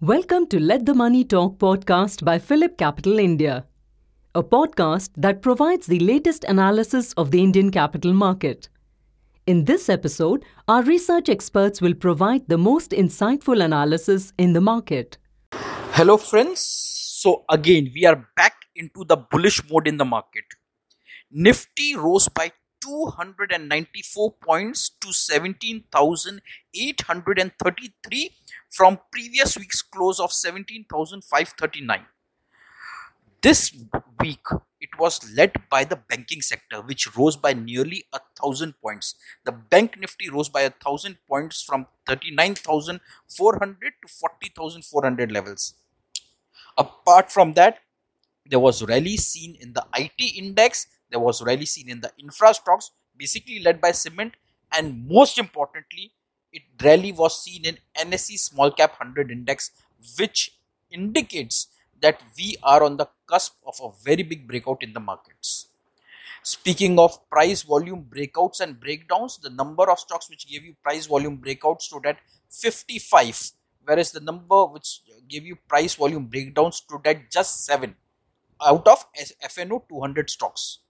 Welcome to Let the Money Talk podcast by Phillip Capital India, a podcast that provides the latest analysis of the Indian capital market. In this episode, our research experts will provide the most insightful analysis in the market. Hello, friends. So, again, we are back into the bullish mode in the market. Nifty rose by 294 points to 17,833 from previous week's close of 17,539. This week, it was led by the banking sector, which rose by nearly a thousand points. The bank nifty rose by a thousand points from 39,400 to 40,400 levels. Apart from that, there was rally seen in the IT index there was rally seen in the infra stocks, basically led by cement, and most importantly, it rally was seen in NSE Small Cap 100 Index, which indicates that we are on the cusp of a very big breakout in the markets. Speaking of price volume breakouts and breakdowns, the number of stocks which gave you price volume breakouts stood at 55, whereas the number which gave you price volume breakdowns stood at just 7 out of F&O 200 stocks.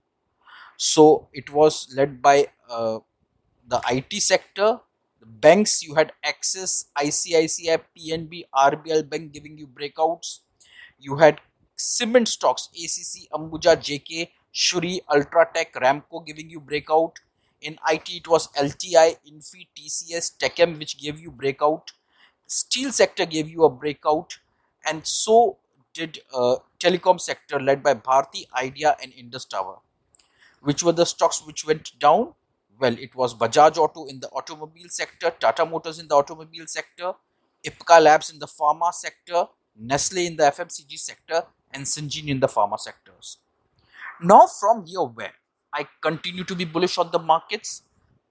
So it was led by uh, the IT sector, the banks. You had Axis, ICICI, PNB, RBL Bank giving you breakouts. You had cement stocks, ACC, Ambuja, JK, Shree, Ultratech, Ramco giving you breakout. In IT, it was LTI, Infy, TCS, TechM, which gave you breakout. Steel sector gave you a breakout, and so did uh, telecom sector led by Bharti, Idea, and Indus Tower. Which were the stocks which went down? Well, it was Bajaj Auto in the automobile sector, Tata Motors in the automobile sector, Ipca Labs in the pharma sector, Nestle in the FMCG sector, and Syngene in the pharma sectors. Now, from here, where I continue to be bullish on the markets,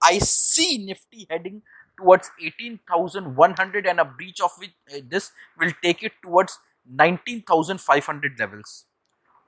I see Nifty heading towards 18,100 and a breach of which uh, this will take it towards 19,500 levels.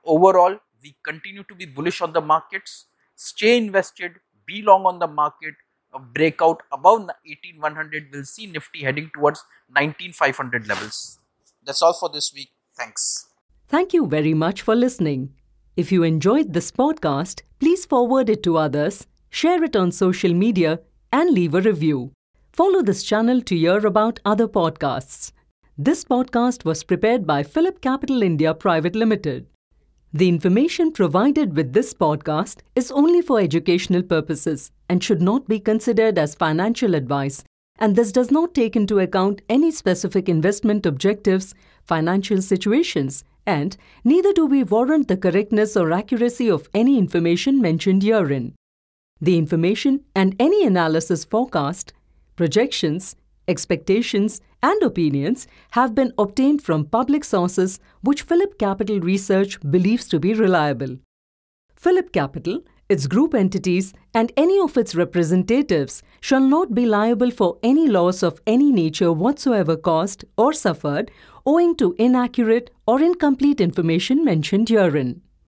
Overall, we continue to be bullish on the markets, stay invested, be long on the market. A breakout above 18100 will see Nifty heading towards 19500 levels. That's all for this week. Thanks. Thank you very much for listening. If you enjoyed this podcast, please forward it to others, share it on social media, and leave a review. Follow this channel to hear about other podcasts. This podcast was prepared by Phillip Capital India Private Limited. The information provided with this podcast is only for educational purposes and should not be considered as financial advice, and this does not take into account any specific investment objectives, financial situations, and neither do we warrant the correctness or accuracy of any information mentioned herein. The information and any analysis forecast, projections, expectations, and opinions have been obtained from public sources which Phillip Capital Research believes to be reliable. Phillip Capital, its group entities, and any of its representatives shall not be liable for any loss of any nature whatsoever caused or suffered owing to inaccurate or incomplete information mentioned herein.